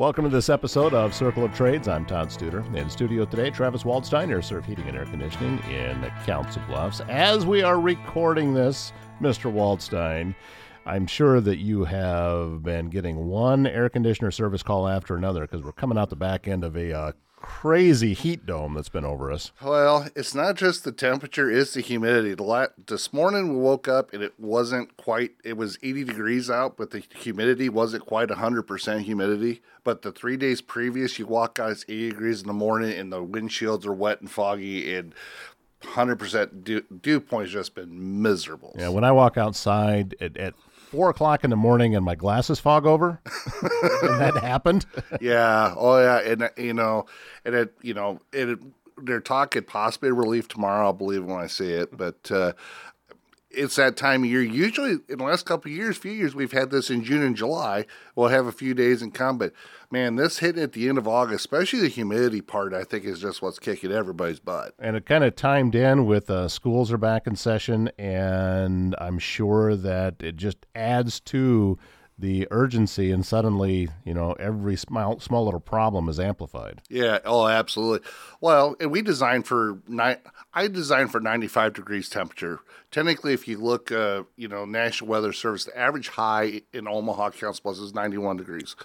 Welcome to this episode of Circle of Trades. I'm Todd Studer. In studio today, Travis Waldstein, Air Serv Heating and Air Conditioning in Council Bluffs. As we are recording this, Mr. Waldstein, I'm sure that you have been getting one air conditioner service call after another because we're coming out the back end of a uh, crazy heat dome that's been over us. Well, it's not just the temperature; it's the humidity. The la- this morning we woke up and it wasn't quite. It was 80 degrees out, but the humidity wasn't quite 100 percent humidity. But the three days previous, you walk out, it's 80 degrees in the morning, and the windshields are wet and foggy, and 100% dew, dew point has just been miserable. Yeah, when I walk outside at, at four o'clock in the morning and my glasses fog over. and that happened. yeah. Oh yeah. And you know, and it, you know, it, they're talking possibly relief tomorrow. I'll believe when I see it. But uh, it's that time of year. Usually, in the last couple of years, few years, we've had this in June and July. We'll have a few days in come, but man, this hitting at the end of August, especially the humidity part, I think is just what's kicking everybody's butt. And it kind of timed in with uh, schools are back in session, and I'm sure that it just adds to the urgency and suddenly you know every small small little problem is amplified. Yeah oh absolutely. Well and we designed for nine i designed for 95 degrees temperature. Technically if you look uh, you know national weather service the average high in omaha council bluffs is 91 degrees.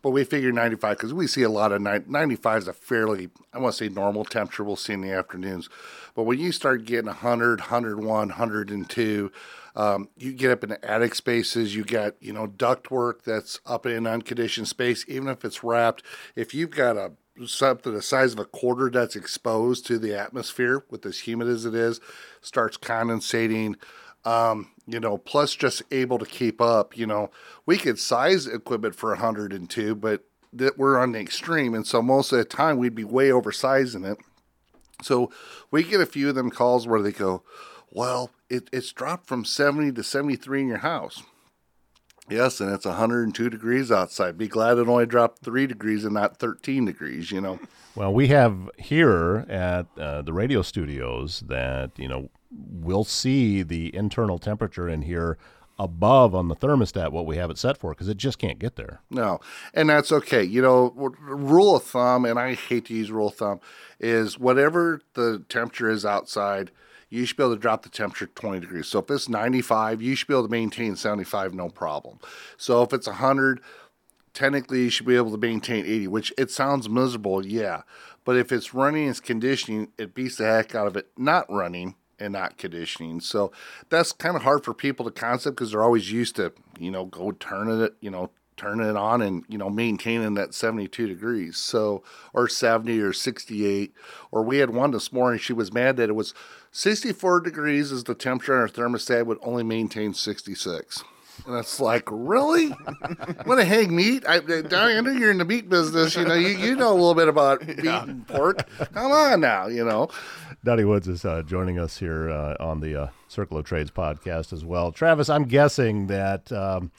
But we figure 95 because we see a lot of 95 is a fairly i want to say normal temperature we'll see in the afternoons. But when you start getting 100 101 102 um, you get up in attic spaces, you got, you know, duct work that's up in unconditioned space, even if it's wrapped. If you've got a something the size of a quarter that's exposed to the atmosphere with as humid as it is, starts condensating. Um, you know, plus just able to keep up. You know, we could size equipment for 102, but that we're on the extreme, and so most of the time we'd be way oversizing it. So we get a few of them calls where they go, well, it, it's dropped from 70 to 73 in your house. Yes, and it's 102 degrees outside. Be glad it only dropped three degrees and not 13 degrees, you know. Well, we have here at uh, the radio studios that, you know, we'll see the internal temperature in here above on the thermostat what we have it set for because it just can't get there. No, and that's okay. You know, rule of thumb, and I hate to use rule of thumb, is whatever the temperature is outside – you should be able to drop the temperature 20 degrees. So if it's 95, you should be able to maintain 75 no problem. So if it's 100, technically you should be able to maintain 80, which it sounds miserable, yeah. But if it's running as conditioning, it beats the heck out of it not running and not conditioning. So that's kind of hard for people to concept because they're always used to, you know, go turn it, you know, turning it on and you know maintaining that 72 degrees so or 70 or 68 or we had one this morning she was mad that it was 64 degrees is the temperature on our thermostat would only maintain 66 and it's like, really? Want to hang meat? I, I know you're in the meat business. You know, you, you know a little bit about meat yeah. and pork. Come on now, you know. Donnie Woods is uh, joining us here uh, on the uh, Circle of Trades podcast as well. Travis, I'm guessing that um,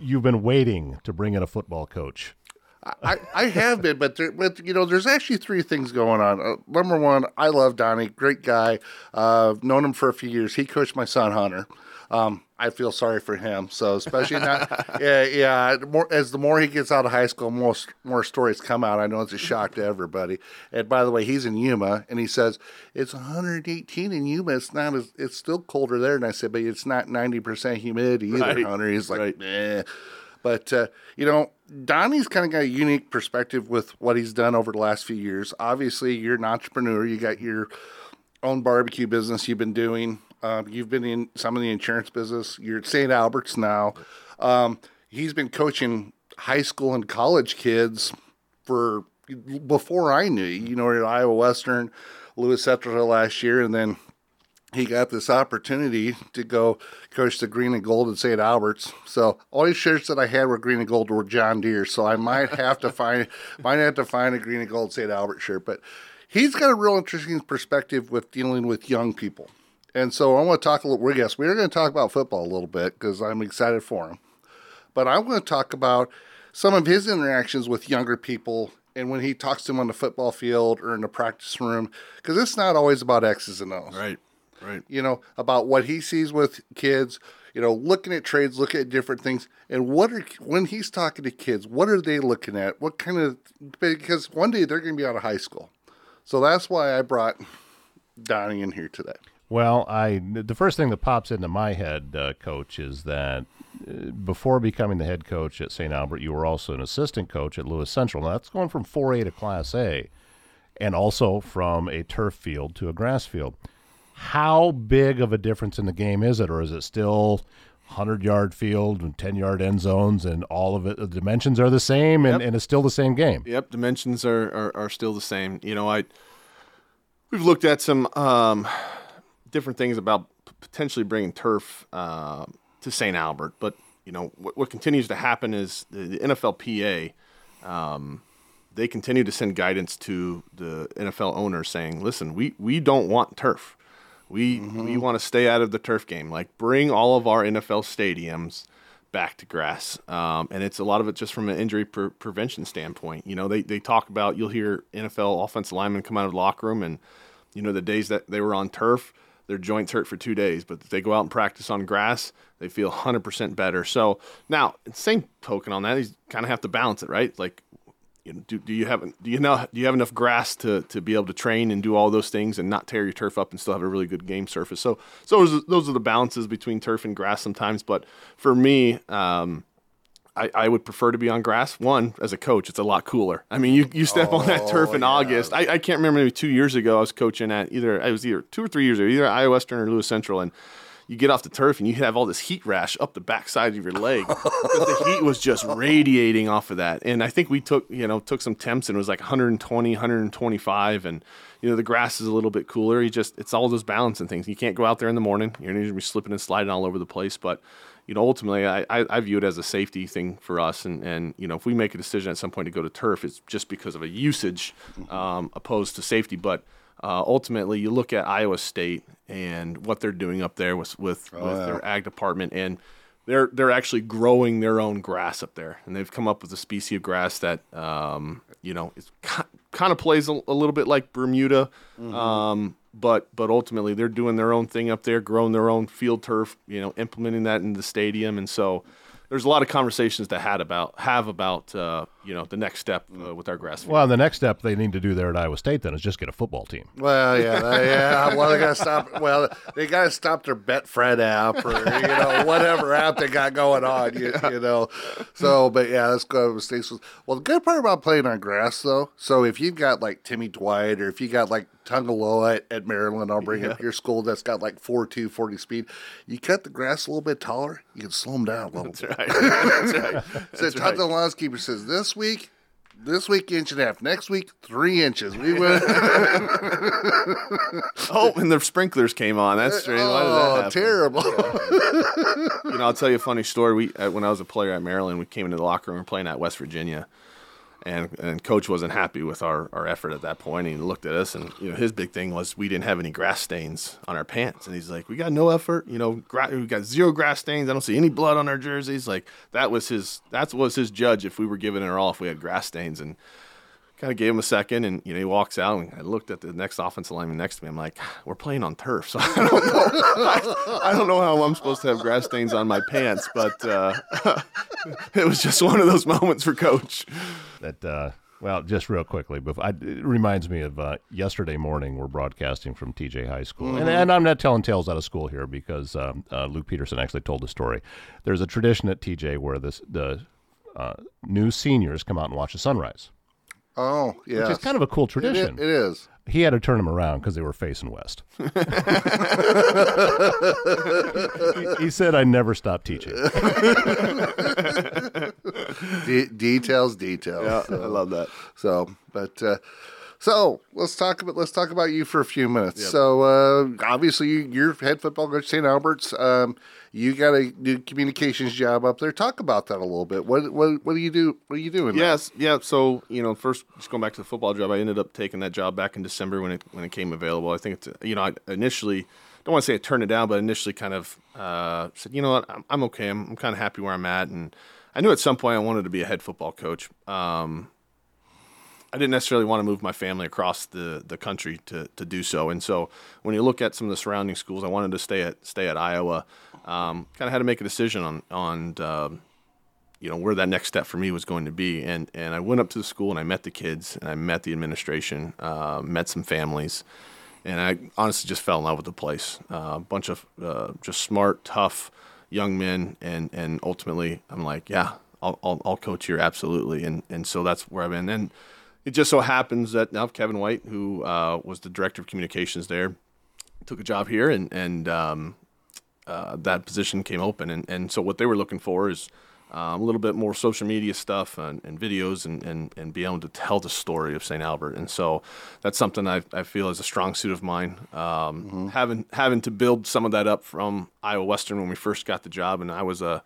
you've been waiting to bring in a football coach. I, I have been, but there, but you know, there's actually three things going on. Uh, number one, I love Donnie, great guy. Uh, known him for a few years. He coached my son Hunter. Um, I feel sorry for him. So especially not, yeah, yeah. More as the more he gets out of high school, more more stories come out. I know it's a shock to everybody. And by the way, he's in Yuma, and he says it's 118 in Yuma. It's not as it's still colder there. And I said, but it's not 90 percent humidity either, right. Hunter. He's like, right. eh. But uh, you know, Donnie's kind of got a unique perspective with what he's done over the last few years. Obviously, you're an entrepreneur. You got your own barbecue business you've been doing. Um, you've been in some of the insurance business. You're at St. Albert's now. Um, he's been coaching high school and college kids for before I knew. You know, at Iowa Western, Lewis Central last year, and then he got this opportunity to go coach the green and gold at St. Albert's. So all these shirts that I had were green and gold were John Deere. So I might have to find might have to find a green and gold St. Albert shirt. But he's got a real interesting perspective with dealing with young people. And so I want to talk a little. Yes, we're going to talk about football a little bit because I'm excited for him. But I want to talk about some of his interactions with younger people and when he talks to them on the football field or in the practice room because it's not always about X's and O's. Right. Right. You know about what he sees with kids. you know, looking at trades, looking at different things, and what are when he's talking to kids, what are they looking at? What kind of because one day they're going to be out of high school, so that's why I brought Donnie in here today. Well, I the first thing that pops into my head, uh, Coach, is that uh, before becoming the head coach at St. Albert, you were also an assistant coach at Lewis Central. Now that's going from 4A to Class A, and also from a turf field to a grass field. How big of a difference in the game is it, or is it still 100 yard field and 10 yard end zones and all of it? The dimensions are the same and, Yep. and it's still the same game. Yep, dimensions are, are, are still the same. You know, I we've looked at some um, different things about p- potentially bringing turf uh, to St. Albert, but you know what, what continues to happen is the, the NFLPA um, they continue to send guidance to the NFL owners saying, "Listen, we we don't want turf. We we want to stay out of the turf game. Like bring all of our NFL stadiums." back to grass. Um, and it's a lot of it just from an injury pre- prevention standpoint. You know, they, they talk about, you'll hear NFL offensive linemen come out of the locker room and, you know, the days that they were on turf, their joints hurt for two days, but they go out and practice on grass, they feel 100% better. So now, same token on that, you kind of have to balance it, right? Like, you know, do, do you have do you know do you have enough grass to, to be able to train and do all those things and not tear your turf up and still have a really good game surface? So so those are, those are the balances between turf and grass sometimes. But for me, um, I, I would prefer to be on grass. One, as a coach, it's a lot cooler. I mean, you, you step on that oh, turf in yeah. August. I, I can't remember maybe two years ago I was coaching at either I was either two or three years ago, either Iowa Western or Lewis Central, and you get off the turf and you have all this heat rash up the backside of your leg because the heat was just radiating off of that. And I think we took you know took some temps and it was like 120, 125, and you know the grass is a little bit cooler. You just it's all those balancing things. You can't go out there in the morning. You're going to be slipping and sliding all over the place, but you know, ultimately, I, I, I view it as a safety thing for us. And, and, you know, if we make a decision at some point to go to turf, it's just because of a usage um, opposed to safety. But uh, ultimately, you look at Iowa State and what they're doing up there with, with, with their ag department, and they're, they're actually growing their own grass up there. And they've come up with a species of grass that, um, you know, is kind of plays a, a little bit like Bermuda. Um, but but ultimately they're doing their own thing up there, growing their own field turf, you know, implementing that in the stadium, and so there's a lot of conversations to had about have about uh, you know the next step uh, with our grass field. Well, the next step they need to do there at Iowa State then is just get a football team. Well, yeah, they- yeah. Well, they got to stop. Well, they got to stop their Betfred app or you know whatever app they got going on. You, you know, so but yeah, let's go with States. Well, the good part about playing on grass though, so if you've got like Timmy Dwight or if you got like Tungaloa at, at Maryland, I'll bring up your school that's got like 4 40 speed. You cut the grass a little bit taller, you can slow them down a little bit. That's right. That's right. So That's Todd right. the landscaper says this week, this week inch and a half, next week three inches. We went. Oh, and the sprinklers came on. That's strange. Why did that oh, happen? terrible. you know, I'll tell you a funny story. We uh, when I was a player at Maryland, we came into the locker room playing at West Virginia, and and coach wasn't happy with our, our effort at that point. And he looked at us, and you know, his big thing was we didn't have any grass stains on our pants, and he's like, "We got no effort. You know, gra- we got zero grass stains. I don't see any blood on our jerseys." Like that was his that was his judge if we were giving it all if we had grass stains and. Kind of gave him a second, and you know he walks out. And I looked at the next offensive lineman next to me. I'm like, "We're playing on turf, so I don't know. I, I don't know how I'm supposed to have grass stains on my pants." But uh, it was just one of those moments for coach. that uh, well just real quickly but I, it reminds me of uh, yesterday morning we're broadcasting from tj high school and, and i'm not telling tales out of school here because um, uh, luke peterson actually told the story there's a tradition at tj where this the uh, new seniors come out and watch the sunrise Oh, yeah. which is kind of a cool it, tradition it is. he had to turn them around because they were facing west he, he said i never stopped teaching De- details, details. I love that. So, but uh, so let's talk about let's talk about you for a few minutes. So, uh, obviously, you, you're head football coach St. Albert's. Um, you got a new communications job up there. Talk about that a little bit. What what what do you do? What are you doing? Yes, yeah. So you know, first just going back to the football job, I ended up taking that job back in December when it when it came available. I think it's you know I initially don't want to say I turned it down, but initially kind of uh, said you know what I'm, I'm okay. I'm, I'm kind of happy where I'm at, and I knew at some point I wanted to be a head football coach. Um, I didn't necessarily want to move my family across the, the country to, to do so. And so when you look at some of the surrounding schools, I wanted to stay at stay at Iowa. Um, kind of had to make a decision on on um, you know where that next step for me was going to be. And and I went up to the school and I met the kids and I met the administration, uh, met some families, and I honestly just fell in love with the place. Uh, a bunch of uh, just smart, tough young men, and and ultimately I'm like, yeah, I'll, I'll, I'll coach here absolutely. And and so that's where I've been. And it just so happens that now Kevin White, who uh, was the director of communications there, took a job here, and and um, uh, that position came open. And and so what they were looking for is. Um, a little bit more social media stuff and, and videos and, and, and be able to tell the story of St. Albert. And so that's something I, I feel is a strong suit of mine. Um, mm-hmm. Having having to build some of that up from Iowa Western when we first got the job, and I was a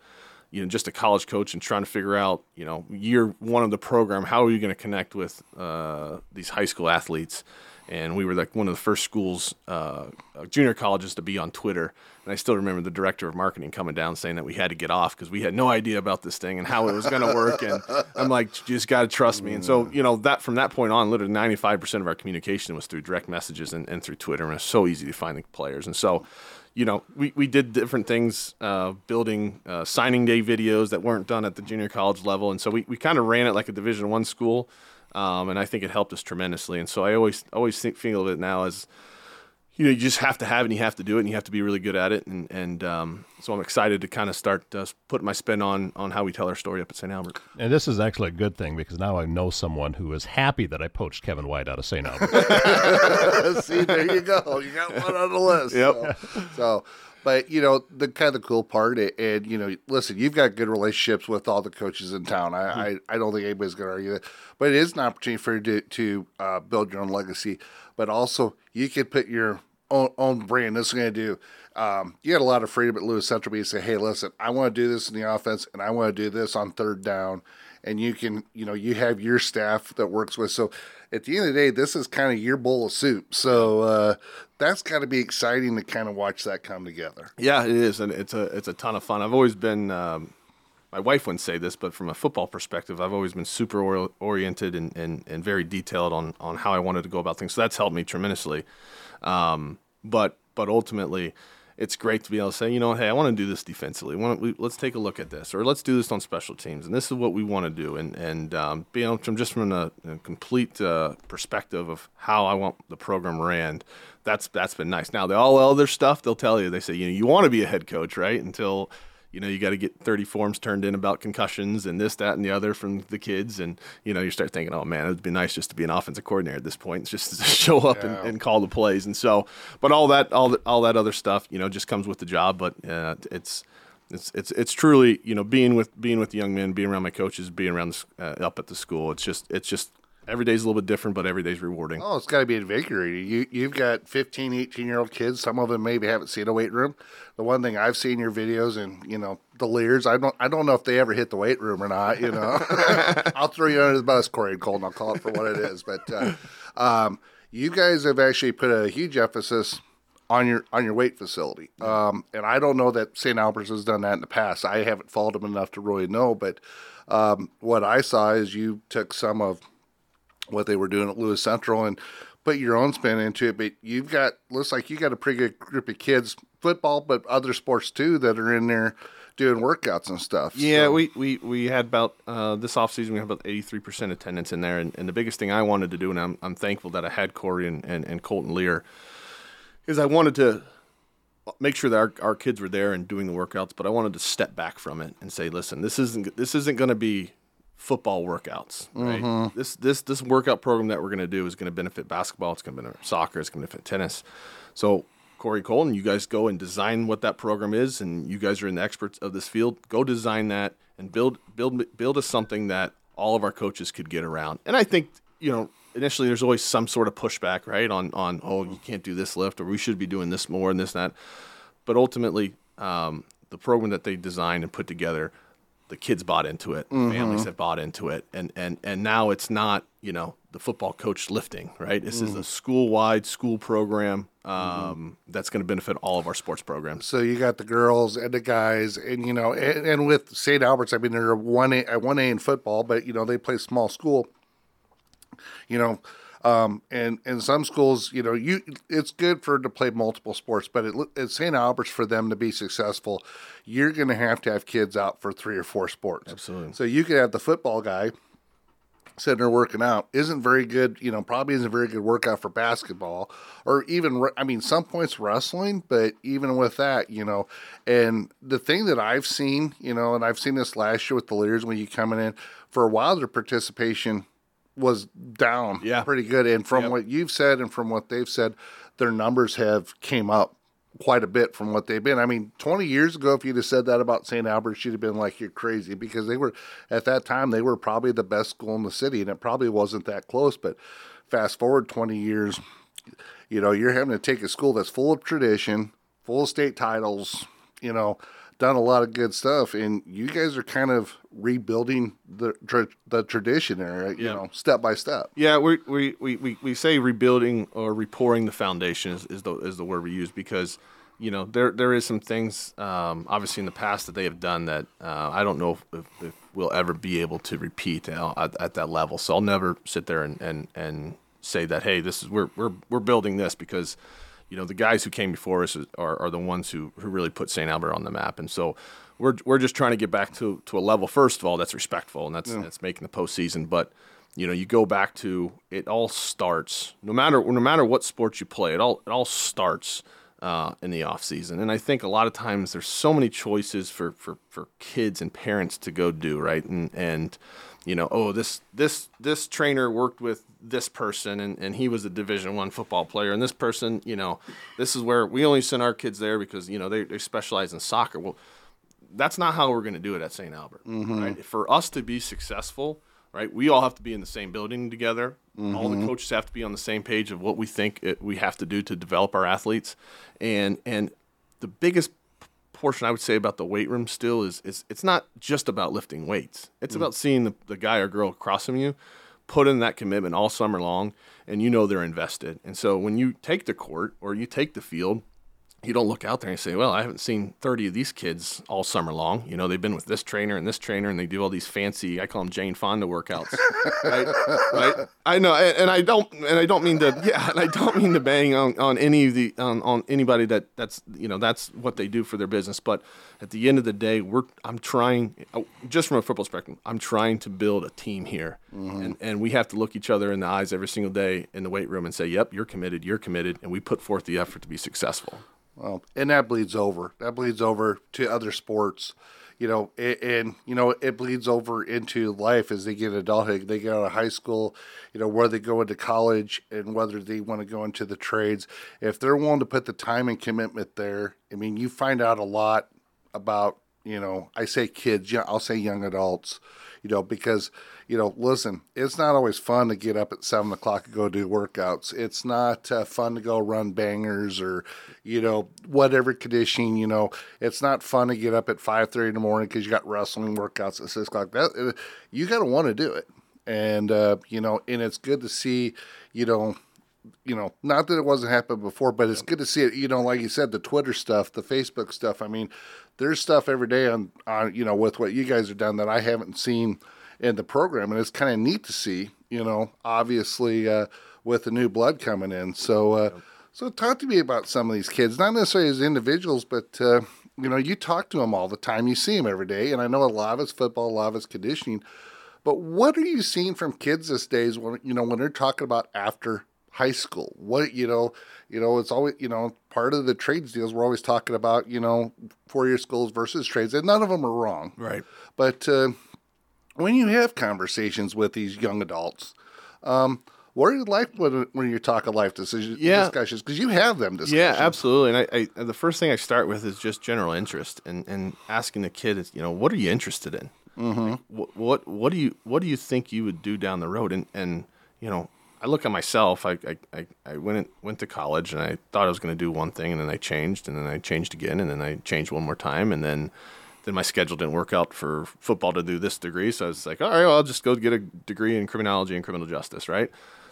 you know just a college coach and trying to figure out you know year one of the program how are you going to connect with uh, these high school athletes and we were like one of the first schools uh, junior colleges to be on twitter. And i still remember the director of marketing coming down saying that we had to get off because we had no idea about this thing and how it was going to work. And i'm like you just got to trust me. And so you know that from that point on literally 95% of our communication was through direct messages and, and through twitter and it was so easy to find the players. And so you know, we, we did different things, uh, building uh, signing day videos that weren't done at the junior college level, and so we, we kind of ran it like a Division One school, um, and I think it helped us tremendously. And so I always always think, feel of it now as you know, you just have to have it and you have to do it and you have to be really good at it. And, and um, so I'm excited to kind of start uh, putting my spin on, on how we tell our story up at St. Albert. And this is actually a good thing because now I know someone who is happy that I poached Kevin White out of St. Albert. See, there you go. You got one on the list. Yep. So, so but you know the kind of the cool part, and you know, listen, you've got good relationships with all the coaches in town. I mm-hmm. I, I, don't think anybody's going to argue that, but it is an opportunity for you to to uh, build your own legacy. But also, you could put your own, own brand. This is going to do. Um, you had a lot of freedom at Lewis Central. You say, hey, listen, I want to do this in the offense, and I want to do this on third down. And you can, you know, you have your staff that works with. So at the end of the day, this is kind of your bowl of soup. So uh, that's got to be exciting to kind of watch that come together. Yeah, it is, and it's a it's a ton of fun. I've always been. Um, my wife wouldn't say this, but from a football perspective, I've always been super or- oriented and, and, and very detailed on, on how I wanted to go about things. So that's helped me tremendously. Um, but but ultimately, it's great to be able to say, you know, hey, I want to do this defensively. We, let's take a look at this, or let's do this on special teams, and this is what we want to do. And and um, being able from just from a, a complete uh, perspective of how I want the program ran, that's that's been nice. Now the all other stuff, they'll tell you, they say, you know, you want to be a head coach, right? Until you know, you got to get 30 forms turned in about concussions and this, that, and the other from the kids. And, you know, you start thinking, oh, man, it'd be nice just to be an offensive coordinator at this point. It's just to show up yeah. and, and, call the plays. And so, but all that, all that, all that other stuff, you know, just comes with the job. But uh, it's, it's, it's, it's truly, you know, being with, being with the young men, being around my coaches, being around the, uh, up at the school. It's just, it's just every day's a little bit different, but every day's rewarding. Oh, it's got to be invigorating. You, you've got 15, 18 year old kids. Some of them maybe haven't seen a weight room. The one thing I've seen your videos and, you know, the Lears, I don't, I don't know if they ever hit the weight room or not, you know. I'll throw you under the bus, Corey and Colton. I'll call it for what it is. But uh, um, you guys have actually put a huge emphasis on your on your weight facility. Um, and I don't know that St. Albert's has done that in the past. I haven't followed them enough to really know, but um, what I saw is you took some of what they were doing at Lewis Central and put your own spin into it. But you've got looks like you got a pretty good group of kids, football, but other sports too, that are in there doing workouts and stuff. Yeah, so. we, we, we had about uh, this offseason, we had about 83% attendance in there. And, and, the biggest thing I wanted to do, and I'm, I'm thankful that I had Corey and, and, and Colton Lear, is I wanted to make sure that our, our kids were there and doing the workouts, but I wanted to step back from it and say, listen, this isn't this isn't going to be football workouts. Right? Mm-hmm. This this this workout program that we're going to do is going to benefit basketball. It's going to benefit soccer. It's going to benefit tennis. So Corey Colton, you guys go and design what that program is, and you guys are in the experts of this field. Go design that and build build build us something that all of our coaches could get around. And I think you know initially there's always some sort of pushback, right? On on oh you can't do this lift or we should be doing this more and this and that. But ultimately, um, the program that they designed and put together the kids bought into it, mm-hmm. families have bought into it, and and and now it's not you know the football coach lifting, right? This mm. is a school wide school program um, mm-hmm. that's going to benefit all of our sports programs. So you got the girls and the guys, and you know, and, and with St. Albert's, I mean, they're one A, one A in football, but you know they play small school. You know, um, and in some schools, you know, you it's good for to play multiple sports, but it, at St. Albert's for them to be successful, you're going to have to have kids out for three or four sports. Absolutely. So you could have the football guy sitting there working out isn't very good you know probably isn't a very good workout for basketball or even i mean some points wrestling but even with that you know and the thing that i've seen you know and i've seen this last year with the leaders when you coming in for a while their participation was down Yeah. pretty good and from Yep. what you've said and from what they've said their numbers have came up quite a bit from what they've been. I mean, 20 years ago, if you'd have said that about St. Albert, you'd have been like, you're crazy because they were, at that time, they were probably the best school in the city and it probably wasn't that close. But fast forward 20 years, you know, you're having to take a school that's full of tradition, full of state titles, you know, done a lot of good stuff. And you guys are kind of rebuilding the, tra- the tradition there, you Yeah. know, step by step. Yeah, we we, we, we, say rebuilding or repouring the foundation is, is the is the word we use because you know there there is some things um, obviously in the past that they have done that uh, I don't know if, if, if we'll ever be able to repeat at, at that level. So I'll never sit there and, and, and say that hey this is we're we're we're building this because you know the guys who came before us are, are the ones who, who really put St. Albert on the map, and so we're we're just trying to get back to, to a level first of all that's respectful and that's that's making the postseason. But you know you go back to it all starts no matter no matter what sports you play it all it all starts uh, in the off season, and I think a lot of times there's so many choices for, for, for kids and parents to go do right, and and you know oh this this this trainer worked with this person and, and he was a division one football player. And this person you know this is where we only send our kids there because you know they, they specialize in soccer. Well that's not how we're going to do it at st albert mm-hmm. right? For us to be successful right we all have to be in the same building together. All the mm-hmm. coaches have to be on the same page of what we think it, we have to do to develop our athletes. And and the biggest portion I would say about the weight room still is, is it's not just about lifting weights. It's mm. about seeing the, the guy or girl across from you put in that commitment all summer long and you know they're invested. And so when you take the court or you take the field, you don't look out there and say, well, I haven't seen 30 of these kids all summer long. You know, they've been with this trainer and this trainer and they do all these fancy, I call them Jane Fonda workouts. right? right? I know. And, and I don't, and I don't mean to, yeah, and I don't mean to bang on, on any of the, on, on anybody that that's, you know, that's what they do for their business. But at the end of the day, we're, I'm trying, uh, just from a football spectrum, I'm trying to build a team here. And, and we have to look each other in the eyes every single day in the weight room and say, yep, you're committed, you're committed. And we put forth the effort to be successful. Well, and that bleeds over. That bleeds over to other sports, you know, and, and you know it bleeds over into life as they get adulthood. They get out of high school, you know, where they go into college and whether they want to go into the trades. If they're willing to put the time and commitment there, I mean, you find out a lot about, you know, I say kids, yeah, I'll say young adults, you know, because you know, listen, it's not always fun to get up at seven o'clock and go do workouts. It's not uh, fun to go run bangers or, you know, whatever conditioning. You know, it's not fun to get up at five thirty in the morning because you got wrestling workouts at six o'clock. That uh, you got to want to do it, and uh, you know, and it's good to see, you know, you know, not that it wasn't happening before, but it's good to see it. You know, like you said, the Twitter stuff, the Facebook stuff. I mean, there's stuff every day on, on you know, with what you guys are done that I haven't seen in the program, and it's kind of neat to see. You know, obviously uh, with the new blood coming in. So, uh, so talk to me about some of these kids, not necessarily as individuals, but uh, you know, you talk to them all the time. You see them every day, and I know a lot of it's football, a lot of it's conditioning. But what are you seeing from kids these days when you know when they're talking about after high school? What you know, you know, it's always you know part of the trades deals. We're always talking about you know four year schools versus trades, and none of them are wrong. Right. But uh, when you have conversations with these young adults, um, what are you like when, when you talk talking life decisions, Yeah. discussions? Because you have them discussions. Yeah, absolutely. And I, I, the first thing I start with is just general interest, and, and asking the kid is, you know, what are you interested in? Mm-hmm. what, what what do you what do you think you would do down the road? And and you know, I look at myself. I I, I, went went to college, and I thought I was going to do one thing, and then I changed, and then I changed again, and then I changed one more time, and then then my schedule didn't work out for football to do this degree. So I was like, all right, well, I'll just go get a degree in criminology and criminal justice, right?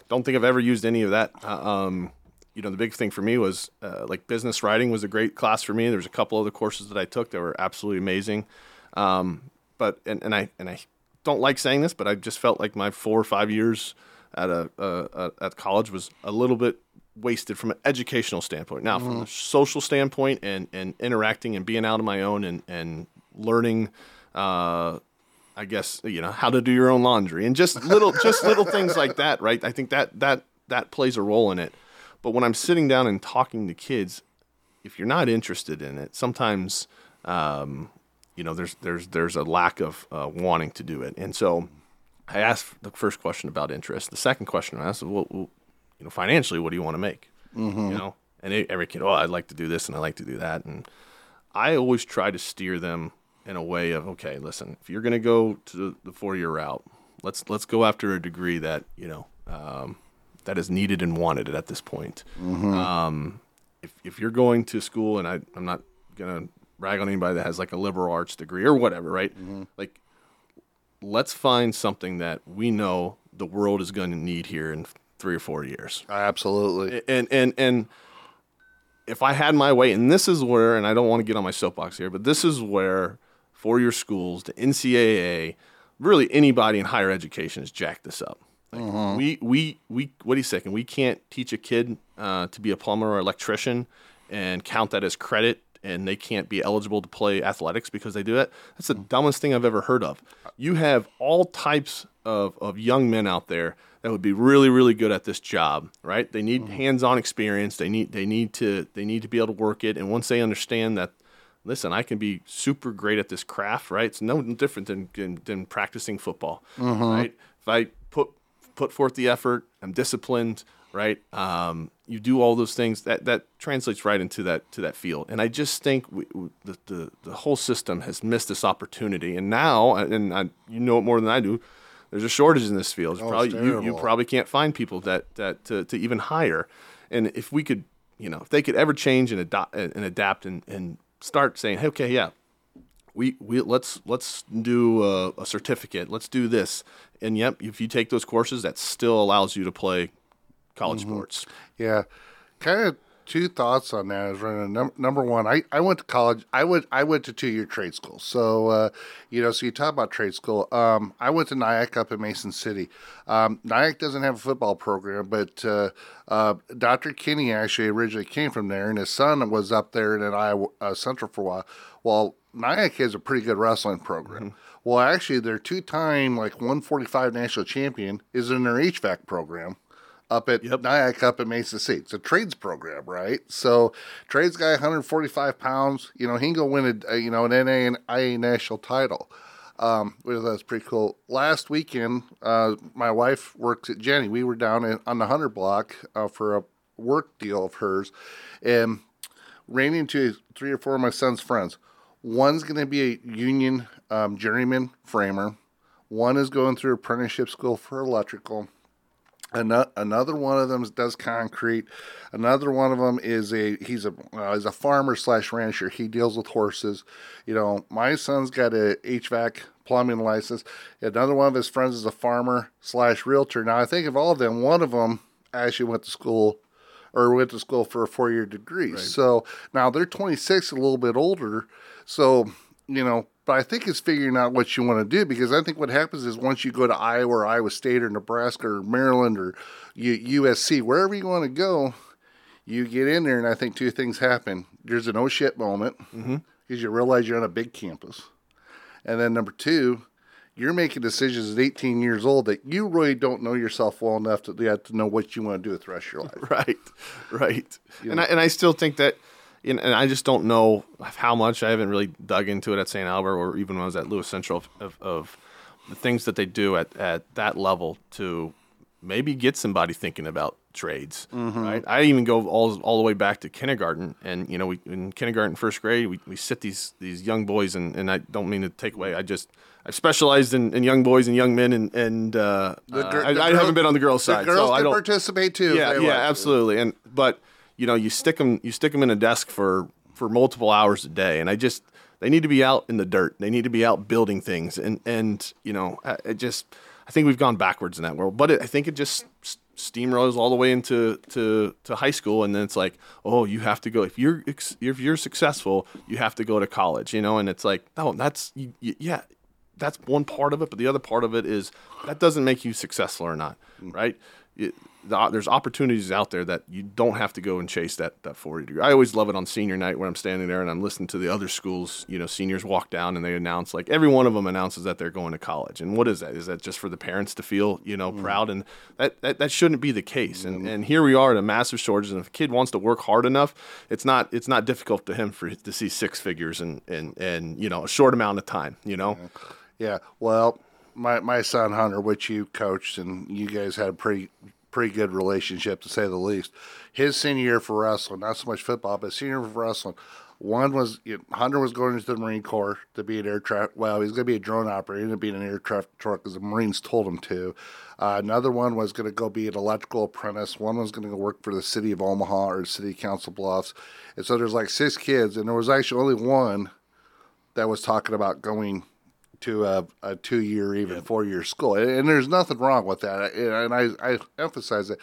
Don't think I've ever used any of that. Uh, um, you know, the big thing for me was uh, like business writing was a great class for me. There was a couple other courses that I took that were absolutely amazing. Um, but and, and I and I don't like saying this, but I just felt like my four or five years at a, a, a at college was a little bit wasted from an educational standpoint. Now, from a social standpoint and and interacting and being out on my own and and learning. Uh, I guess you know how to do your own laundry and just little just little things like that, right? I think that that that plays a role in it. But when I'm sitting down and talking to kids, if you're not interested in it, sometimes um, you know there's there's there's a lack of uh, wanting to do it. And so I asked the first question about interest. The second question I asked, well, well you know, financially, what do you want to make? You know, and every kid, oh, I'd like to do this and I like to do that, and I always try to steer them in a way of okay, listen, if you're going to go to the four year route, let's let's go after a degree that you know um, that is needed and wanted at this point. Um, if if you're going to school, and I I'm not gonna rag on anybody that has like a liberal arts degree or whatever, right? Like, let's find something that we know the world is going to need here in three or four years Absolutely. and and and if I had my way, and this is where, and I don't want to get on my soapbox here, but this is where four-year schools, the NCAA, really anybody in higher education has jacked this up. Like We we we what he's saying, we can't teach a kid uh, to be a plumber or electrician and count that as credit. And they can't be eligible to play athletics because they do it. That's the hmm. dumbest thing I've ever heard of. You have all types of, of young men out there that would be really really good at this job right? They need hmm. hands-on experience. They need they need to they need to be able to work it. And once they understand that listen i can be super great at this craft right? It's no different than than, than practicing football mm-hmm. right? If i put put forth the effort i'm disciplined right um, you do all those things that that translates right into that to that field and i just think we, we, the, the the whole system has missed this opportunity and now and I, you know it more than i do there's a shortage in this field. You Oh, probably you, you probably can't find people that that to, to even hire. And if we could, you know, if they could ever change and adopt and adapt and, and start saying, hey, okay, yeah, we, we let's let's do a, a certificate. Let's do this. And yep, if you take those courses, that still allows you to play college Mm-hmm. sports. Yeah, kind of two thoughts on that. Is running num- number one. I, I went to college. I went I went to two year trade school. So uh, you know, so you talk about trade school. Um, I went to NIAC up in Mason City. Um, NIAC doesn't have a football program, but uh, uh, Dr. Kinney actually originally came from there, and his son was up there in Iowa uh, Central for a while. Well, NIAC has a pretty good wrestling program. Well, actually, their two time like 145 national champion is in their HVAC program up at NIAC up at Mason City. It's a trades program, right? So trades guy, 145 pounds. You know, he can go win a, you know an NA and IA national title. Um, well, that's pretty cool. Last weekend, uh, my wife works at Jenny. We were down in, on the Hunter Block uh, for a work deal of hers, and ran into three or four of my son's friends. One's going to be a union um, journeyman framer. One is going through apprenticeship school for electrical. Ano- Another one of them does concrete. Another one of them is a he's a uh, is a farmer slash rancher. He deals with horses. You know, my son's got a HVAC plumbing license. Another one of his friends is a farmer slash realtor. Now I think of all of them, one of them actually went to school or went to school for a four year degree. So now they're 26, a little bit older. So, you know, but I think it's figuring out what you want to do because I think what happens is once you go to Iowa or Iowa State or Nebraska or Maryland or U- USC, wherever you want to go, you get in there and I think two things happen. There's an oh shit moment mm-hmm. because you realize you're on a big campus. And then number two, you're making decisions at 18 years old that you really don't know yourself well enough to, to know what you want to do with the rest of your life. right, right. And I and I still think that, you and I just don't know how much I haven't really dug into it at St. Albert or even when I was at Lewis Central of, of, of the things that they do at, at that level to maybe get somebody thinking about trades. Right. I even go all all the way back to kindergarten, and you know, we in kindergarten, first grade, we, we sit these these young boys, and, and I don't mean to take away. I just I specialized in, in young boys and young men, and and uh, uh, gir- I, I girl- haven't been on the girls' side. The girls so I can don't participate too. yeah, yeah, want absolutely. And but you know, you stick them, you stick them in a desk for for multiple hours a day, and I just they need to be out in the dirt. They need to be out building things, and and you know, I- it just I think we've gone backwards in that world. But it, I think it just steamrolls all the way into to, to high school, and then it's like, oh, you have to go if you're if you're successful, you have to go to college, you know, and it's like, oh, that's yeah that's one part of it. But the other part of it is that doesn't make you successful or not, Mm. right? It, the, there's opportunities out there that you don't have to go and chase that that 40 degree. I always love it on senior night when I'm standing there and I'm listening to the other schools. You know, seniors walk down and they announce like every one of them announces that they're going to college. And what is that? Is that just for the parents to feel you know mm. proud? And that, that that shouldn't be the case. And mm-hmm. and here we are at a massive shortage. And if a kid wants to work hard enough, it's not it's not difficult to him for to see six figures and and in you know a short amount of time. You know. Yeah. Well, my my son Hunter, which you coached, and you guys had a pretty pretty good relationship to say the least. His senior year for wrestling, not so much football, but senior for wrestling. One was you know, Hunter was going into the Marine Corps to be an air traffic. Well, he's going to be a drone operator. He ended up being an air traffic truck because the Marines told him to. Uh, another one was going to go be an electrical apprentice. One was going to go work for the city of Omaha or city Council Bluffs. And so there's like six kids, and there was actually only one that was talking about going to a, a two year, even four year school. And, and there's nothing wrong with that. And I, I emphasize it.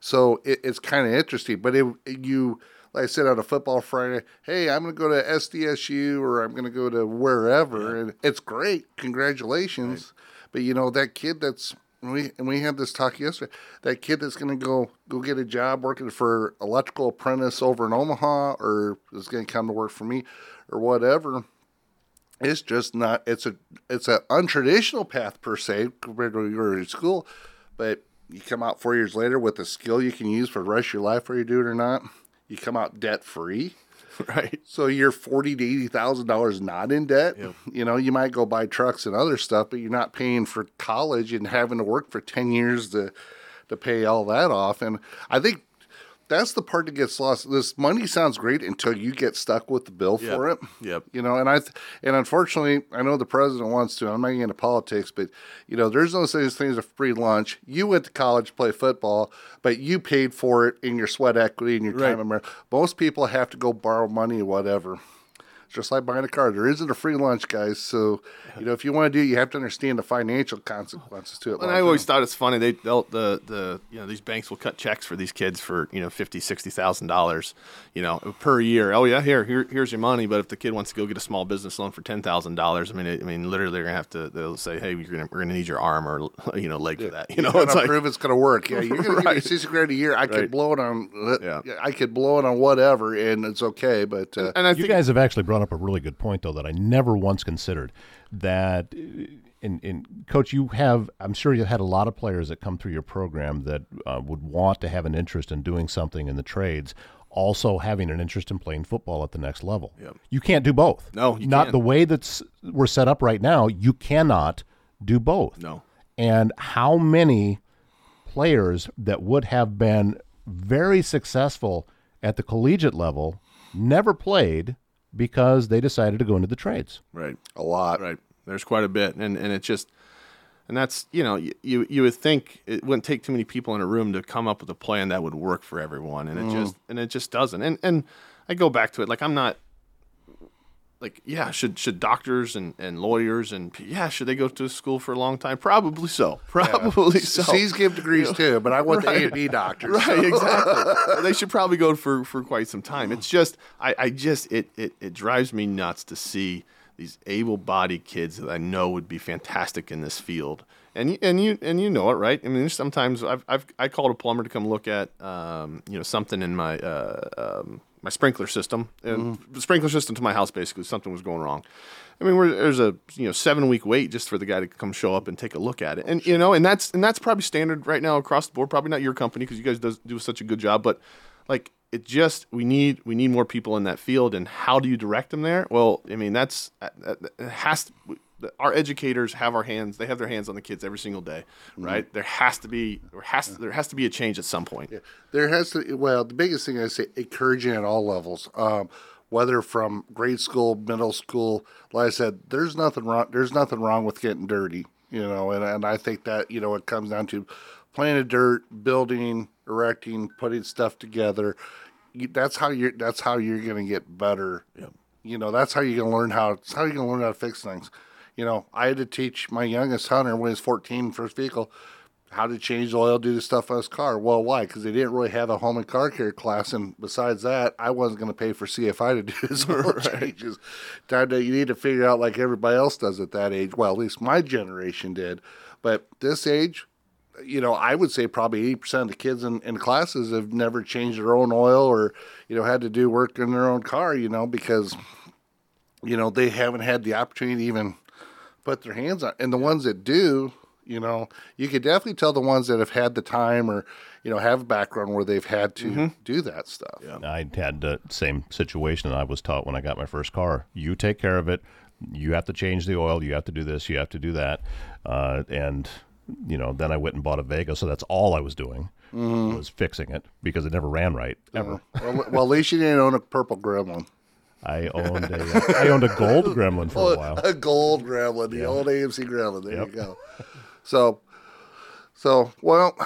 So it, it's kind of interesting. But it, you, like I said on a football Friday, hey, I'm going to go to SDSU or I'm going to go to wherever. And it's great. Congratulations. But you know, that kid that's, and we and we had this talk yesterday. That kid that's going to go go get a job working for electrical apprentice over in Omaha, or is going to come to work for me, or whatever it's just not it's a it's an untraditional path per se compared to your in school but you come out four years later with a skill you can use for the rest of your life whether you do it or not you come out debt free right. so you're forty to eighty thousand dollars not in debt. You know you might go buy trucks and other stuff but you're not paying for college and having to work for 10 years to to pay all that off. And i think that's the part that gets lost. This money sounds great until you get stuck with the bill for it. Yep. You know, and I th- and unfortunately, I know the president wants to. I'm not getting into politics, but you know, there's no such thing as a free lunch. You went to college to play football, but you paid for it in your sweat equity and your time. Right. and mer- Most people have to go borrow money or whatever. It's just like buying a car. There isn't a free lunch, guys. So, you know, if you want to do it, you have to understand the financial consequences to it. And I always thought it's funny they they'll, the the you know these banks will cut checks for these kids for you know fifty sixty thousand dollars you know per year. Oh yeah, here here here's your money. But if the kid wants to go get a small business loan for ten thousand dollars, I mean I mean literally they're gonna have to they'll say hey you're gonna we're gonna need your arm or you know leg for that. You know You it's gotta like prove it's going to work. Yeah, you're going to give me Right. sixty grand a year. I could blow it on. Yeah. I could blow it on whatever, and it's okay. But uh, and I You think guys have actually brought up a really good point, though, that I never once considered. That, uh, in, in coach, you have, I'm sure you had a lot of players that come through your program that uh, would want to have an interest in doing something in the trades, also having an interest in playing football at the next level. Yep. You can't do both. No, not can't. the way that's we're set up right now. You cannot do both. no and how many players that would have been very successful at the collegiate level never played because they decided to go into the trades. right a lot. Right. There's quite a bit, and and it just, and that's you know you you, you would think it wouldn't take too many people in a room to come up with a plan that would work for everyone, and it mm. just and it just doesn't. And and I go back to it like I'm not. Like yeah, should should doctors and, and lawyers and yeah should they go to school for a long time? Probably so. Probably so. C's give degrees too, but I want the A and B doctors. Right, exactly. they should probably go for, for quite some time. It's just I, I just it, it it drives me nuts to see these able-bodied kids that I know would be fantastic in this field. And you, and you and you know it, right? I mean, sometimes I've, I've I called a plumber to come look at um, you know something in my uh, um, my sprinkler system, and mm-hmm. the sprinkler system to my house basically something was going wrong. I mean, we're, there's a you know seven week wait just for the guy to come show up and take a look at it, and you know, and that's and that's probably standard right now across the board. Probably not your company because you guys does, do such a good job, but like it just we need we need more people in that field, and how do you direct them there? Well, I mean, that's it has to. Our educators have our hands; they have their hands on the kids every single day, right? There has to be there has to, there has to be a change at some point. There has to. Well, the biggest thing I say, encouraging at all levels. Um, whether from grade school, middle school, like I said, there's nothing wrong. There's nothing wrong with getting dirty, you know. And, and I think that you know it comes down to playing in dirt, building, erecting, putting stuff together. That's how you're. That's how you're going to get better. You know, that's how you're going to learn how. How you're going to learn how to fix things. You know, I had to teach my youngest hunter when he was 14, first vehicle, how to change the oil, do the stuff on his car. Well, why? Because they didn't really have a home and car care class, and besides that, I wasn't going to pay for CFI to do his oil changes. Time to, you need to figure out like everybody else does at that age. Well, at least my generation did, but this age, you know, I would say probably eighty percent of the kids in, in classes have never changed their own oil or you know had to do work in their own car. You know, because you know they haven't had the opportunity to even put their hands on. And the ones that do, you know, you could definitely tell the ones that have had the time or, you know, have a background where they've had to do that stuff. Yeah. I had the same situation that I was taught when I got my first car. You take care of it. You have to change the oil. You have to do this. You have to do that. Uh, and you know, then I went and bought a Vega, so that's all I was doing was fixing it because it never ran right ever. well, well, at least you didn't own a purple gremlin. I owned a I owned a gold Gremlin for a while. A gold gremlin, the old AMC gremlin. There Yep. you go. So, so well,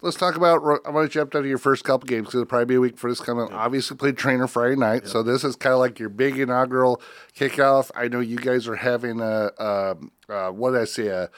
let's talk about. I want to jump down to your first couple games because it'll probably be a week for this coming. Obviously, played Treynor Friday night, so this is kind of like your big inaugural kickoff. I know you guys are having a, a, uh what did I say a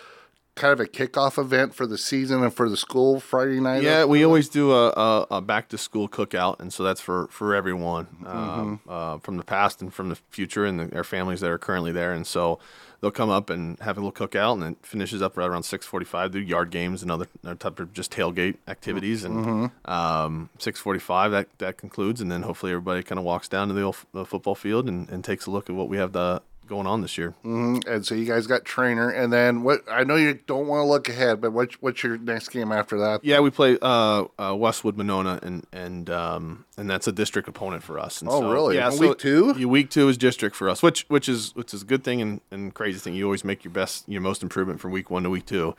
kind of a kickoff event for the season and for the school Friday night. Yeah, we always do a, a, a back to school cookout, and so that's for for everyone um, uh, from the past and from the future, and the, their families that are currently there. And so they'll come up and have a little cookout, and it finishes up right around six forty five. Do yard games and other, other type of just tailgate activities, and um, six forty five that that concludes, and then hopefully everybody kind of walks down to the, old, f- the football field and, and takes a look at what we have the, going on this year. Mhm. And so you guys got Treynor, and then what? I know you don't want to look ahead, but what, what's your next game after that? Yeah, we play uh, uh, Westwood Monona, and and um, and that's a district opponent for us. And Oh, so, really? Yeah, so week two? yeah, Week two is district for us, which which is which is a good thing and, and crazy thing. You always make your best, your most improvement from week one to week two.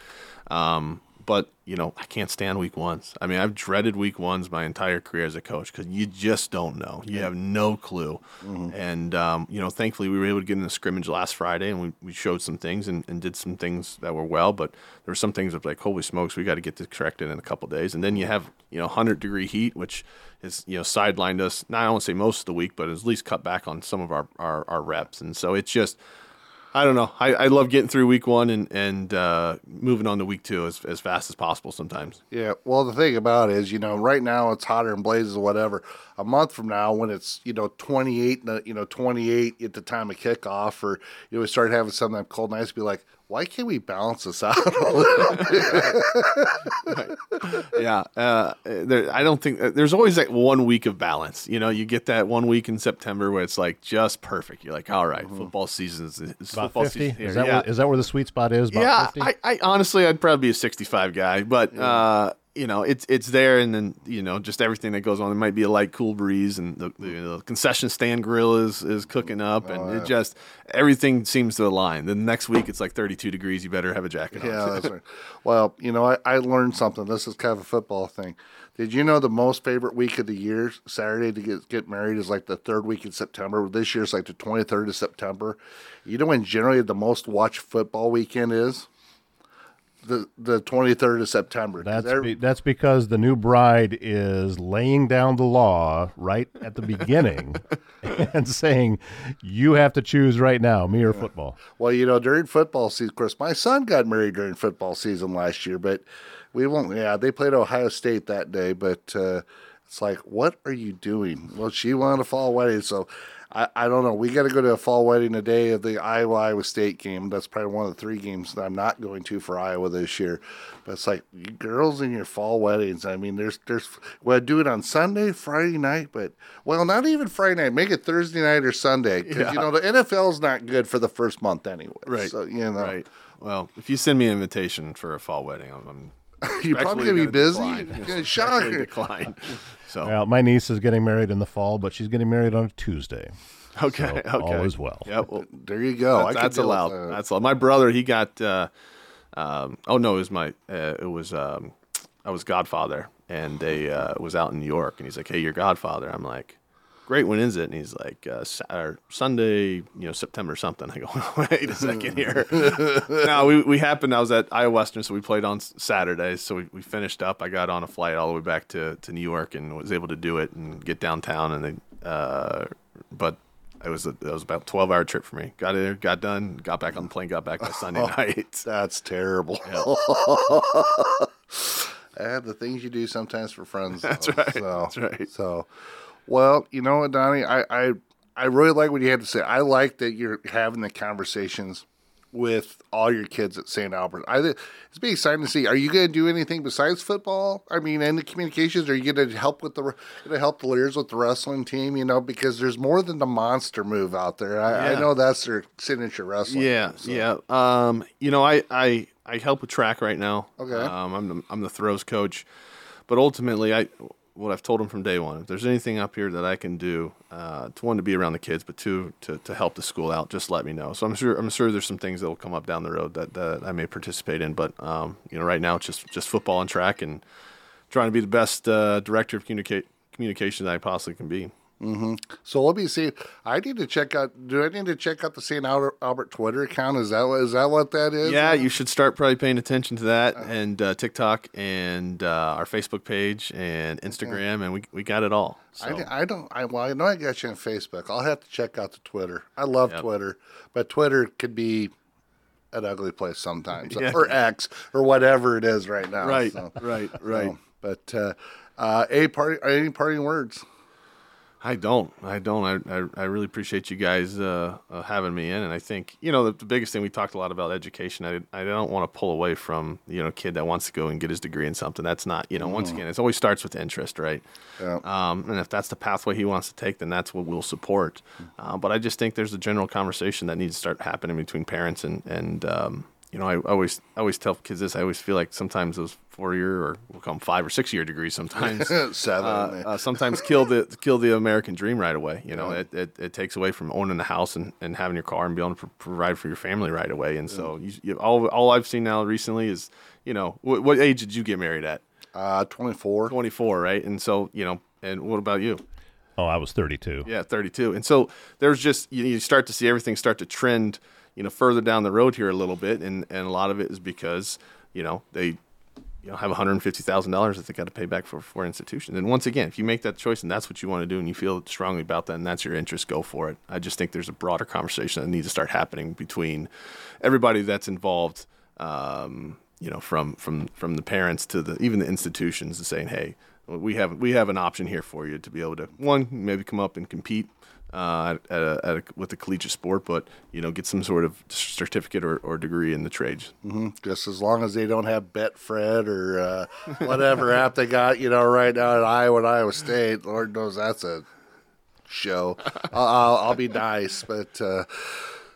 Um, but you know, I can't stand week ones. I mean, I've dreaded week ones my entire career as a coach because you just don't know. You have no clue. And um, you know, thankfully, we were able to get in the scrimmage last Friday, and we, we showed some things and, and did some things that were well. But there were some things that like, holy smokes, we got to get this corrected in a couple days. And then you have you know, hundred degree heat, which has you know sidelined us. Not I won't say most of the week, but at least cut back on some of our our, our reps. And so it's just. I don't know. I, I love getting through week one and and uh, moving on to week two as, as fast as possible. Sometimes. Yeah. Well, the thing about it is, you know, right now it's hotter and blazes or whatever. A month from now, when it's you know 28, uh, you know 28 at the time of kickoff, or you know we start having some of that cold nights, be like, why can't we balance this out a little bit? yeah, uh, there, I don't think there's always that one week of balance. You know, you get that one week in September where it's like just perfect. You're like, all right, football season is is About football fifty. season Is that yeah. where, is that where the sweet spot is? About yeah, 50? I, I honestly, I'd probably be a 65 guy, but uh, you know, it's it's there, and then you know, just everything that goes on. There might be a light, cool breeze, and the, the, the concession stand grill is is cooking up, and it just everything seems to align. The next week, it's like 32 degrees. You better have a jacket on. Yeah, that's right. Well, you know, I, I learned something. This is kind of a football thing. Did you know the most favorite week of the year, Saturday to get get married, is like the third week in September. This year's like the twenty third of September. You know when generally the most watched football weekend is the the twenty third of September. That's be, that's because the new bride is laying down the law right at the beginning and saying you have to choose right now, me or football. Well, you know, during football season, of course, my son got married during football season last year, but we won't. Yeah, they played Ohio State that day, but uh, it's like, what are you doing? Well, she wanted a fall wedding, so I, I don't know. We got to go to a fall wedding today day of the Iowa Iowa State game. That's probably one of the three games that I'm not going to for Iowa this year. But it's like girls in your fall weddings. I mean, there's there's well, do it on Sunday, Friday night, but well, not even Friday night. Make it Thursday night or Sunday because you know the NFL's not good for the first month anyway. Right. So you know, Right. Well, if you send me an invitation for a fall wedding, I'm, I'm you're probably respectfully gonna be busy. decline. You're gonna Respectfully shocker. decline. So Well, my niece is getting married in the fall, but she's getting married on a Tuesday. okay, So okay, all is well. Yep. Well, There you go. That's, could that's allowed. that. That's allowed. My brother, he got. Uh, um, oh no, it was my. Uh, it was. Um, I was Godfather, and they uh, was out in New York, and he's like, "Hey, you're Godfather." I'm like, "Great. When is it?" And he's like, uh, Sa- or Sunday, you know, September something. I go, "Wait a second here." no, we we happened. I was at Iowa Western, so we played on Saturday. So we, we finished up. I got on a flight all the way back to, to New York and was able to do it and get downtown. And they, uh, but it was a, it was about twelve hour trip for me. Got there, got done, got back on the plane, got back by Sunday night. That's terrible. Uh, the things you do sometimes for friends. That's though. right. So, That's right. So, well, you know what, Donnie, I, I, I really like what you had to say. I like that you're having the conversations with all your kids at St. Albert. I it's be exciting to see. Are you going to do anything besides football? I mean, and the communications. Are you going to help with the to help the Lears with the wrestling team? You know, because there's more than the monster move out there. I, I know that's their signature wrestling. Yeah, move, so. yeah. Um, you know, I, I I help with track right now. Okay. Um, I'm the I'm the throws coach, but ultimately, I what I've told them from day one. If there's anything up here that I can do, uh, to one to be around the kids, but two to, to help the school out, just let me know. So I'm sure I'm sure there's some things that will come up down the road that, that I may participate in. But um, you know, right now it's just just football and track and trying to be the best uh, director of communication that I possibly can be. So let me see. I need to check out. Do I need to check out the St. Albert, Albert Twitter account? Is that what, is that what that is? Yeah, you should start probably paying attention to that and uh, TikTok and uh, our Facebook page and Instagram, and we, we got it all. I, So, I don't. I well, I know I got you on Facebook. I'll have to check out the Twitter. I love Yep. Twitter, but Twitter could be an ugly place sometimes, Yeah. or X, or whatever it is right now. right, so, right, right. so, but uh, uh, a party, any parting words? I don't. I don't. I, I, I really appreciate you guys uh, uh, having me in, and I think you know the, the biggest thing we talked a lot about education. I, I don't want to pull away from you know a kid that wants to go and get his degree in something. That's not you know once again it always starts with interest, right? Yeah. Um, and if that's the pathway he wants to take, then that's what we'll support. Uh, but I just think there's a general conversation that needs to start happening between parents and and um, you know I always I always tell kids this. I always feel like sometimes those four year or we'll call them five or six year degrees sometimes. Seven. uh, uh, sometimes kill the kill the American dream right away. You know, it, it, it takes away from owning the house and, and having your car and being able to provide for your family right away. And so, you, you, all all I've seen now recently is, you know, what, what age did you get married at? uh, Twenty-four. Twenty four, right? And so, you know, and what about you? Oh, I was 32. Yeah, 32. And so there's just you, you start to see everything start to trend, you know, further down the road here a little bit, and and a lot of it is because you know they. You know, have one hundred fifty thousand dollars that they got to pay back for for institution. And once again, if you make that choice and that's what you want to do, and you feel strongly about that, and that's your interest, go for it. I just think there's a broader conversation that needs to start happening between everybody that's involved. Um, you know, from from from the parents to the even the institutions, to saying, hey, we have we have an option here for you to be able to one maybe come up and compete uh, at a, at a, with a collegiate sport, but you know get some sort of certificate or, or degree in the trades. Mm-hmm. Just as long as they don't have Betfred or uh, whatever app they got, you know, right now at Iowa and Iowa State. Lord knows that's a show. I'll, I'll, I'll be nice, but uh,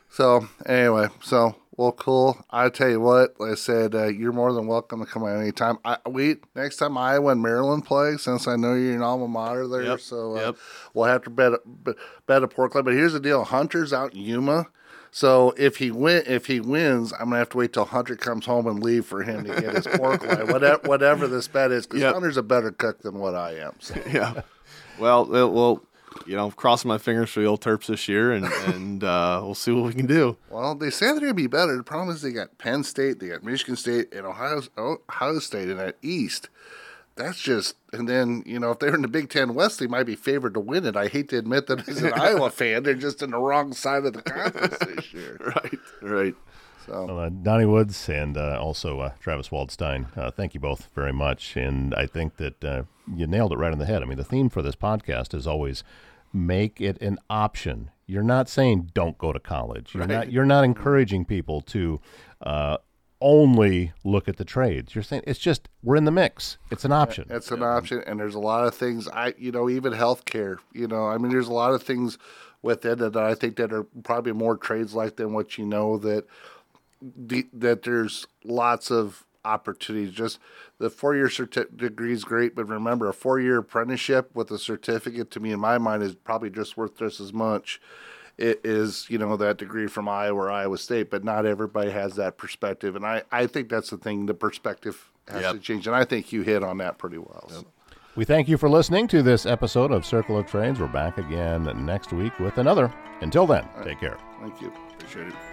so anyway, so well, cool. I tell you what, I said, uh, you're more than welcome to come out anytime. I, we next time Iowa and Maryland play, since I know you're an alma mater there, Yep, so uh, yep. we'll have to bet bet, bet a Portland. But here's the deal: Hunter's out in Yuma. So if he win, if he wins, I'm gonna have to wait till Hunter comes home and leave for him to get his pork line, whatever, whatever this bet is, because Yep. Hunter's a better cook than what I am. So. yeah. Well, well, well, you know, crossing my fingers for the old Terps this year, and and uh, we'll see what we can do. Well, they say they're gonna be better. The problem is they got Penn State, they got Michigan State, and Ohio Ohio State in that East. That's just, and then you know if they're in the Big Ten West, they might be favored to win it. I hate to admit that as an Iowa fan, they're just in the wrong side of the conference this year. Right. Right. So Well, uh, Donnie Woods and uh, also uh, Travis Waldstein, uh, thank you both very much. And I think that uh, you nailed it right on the head. I mean, the theme for this podcast is always make it an option. You're not saying don't go to college. You're not. You're not encouraging people to uh, only look at the trades. You're saying it's just we're in the mix. It's an option. It's an option, and there's a lot of things. I, you know, even healthcare. You know, I mean, there's a lot of things within it that I think that are probably more trades like than what you know. That the, that there's lots of opportunities. Just the four year certi- degree is great, but remember, a four year apprenticeship with a certificate to me, in my mind, is probably just worth just as much. It is, you know, that degree from Iowa or Iowa State, but not everybody has that perspective. And I, I think that's the thing, the perspective has Yep. to change. And I think you hit on that pretty well. so. We thank you for listening to this episode of Circle of Trades. We're back again next week with another. Until then, take care. Thank you. Appreciate it.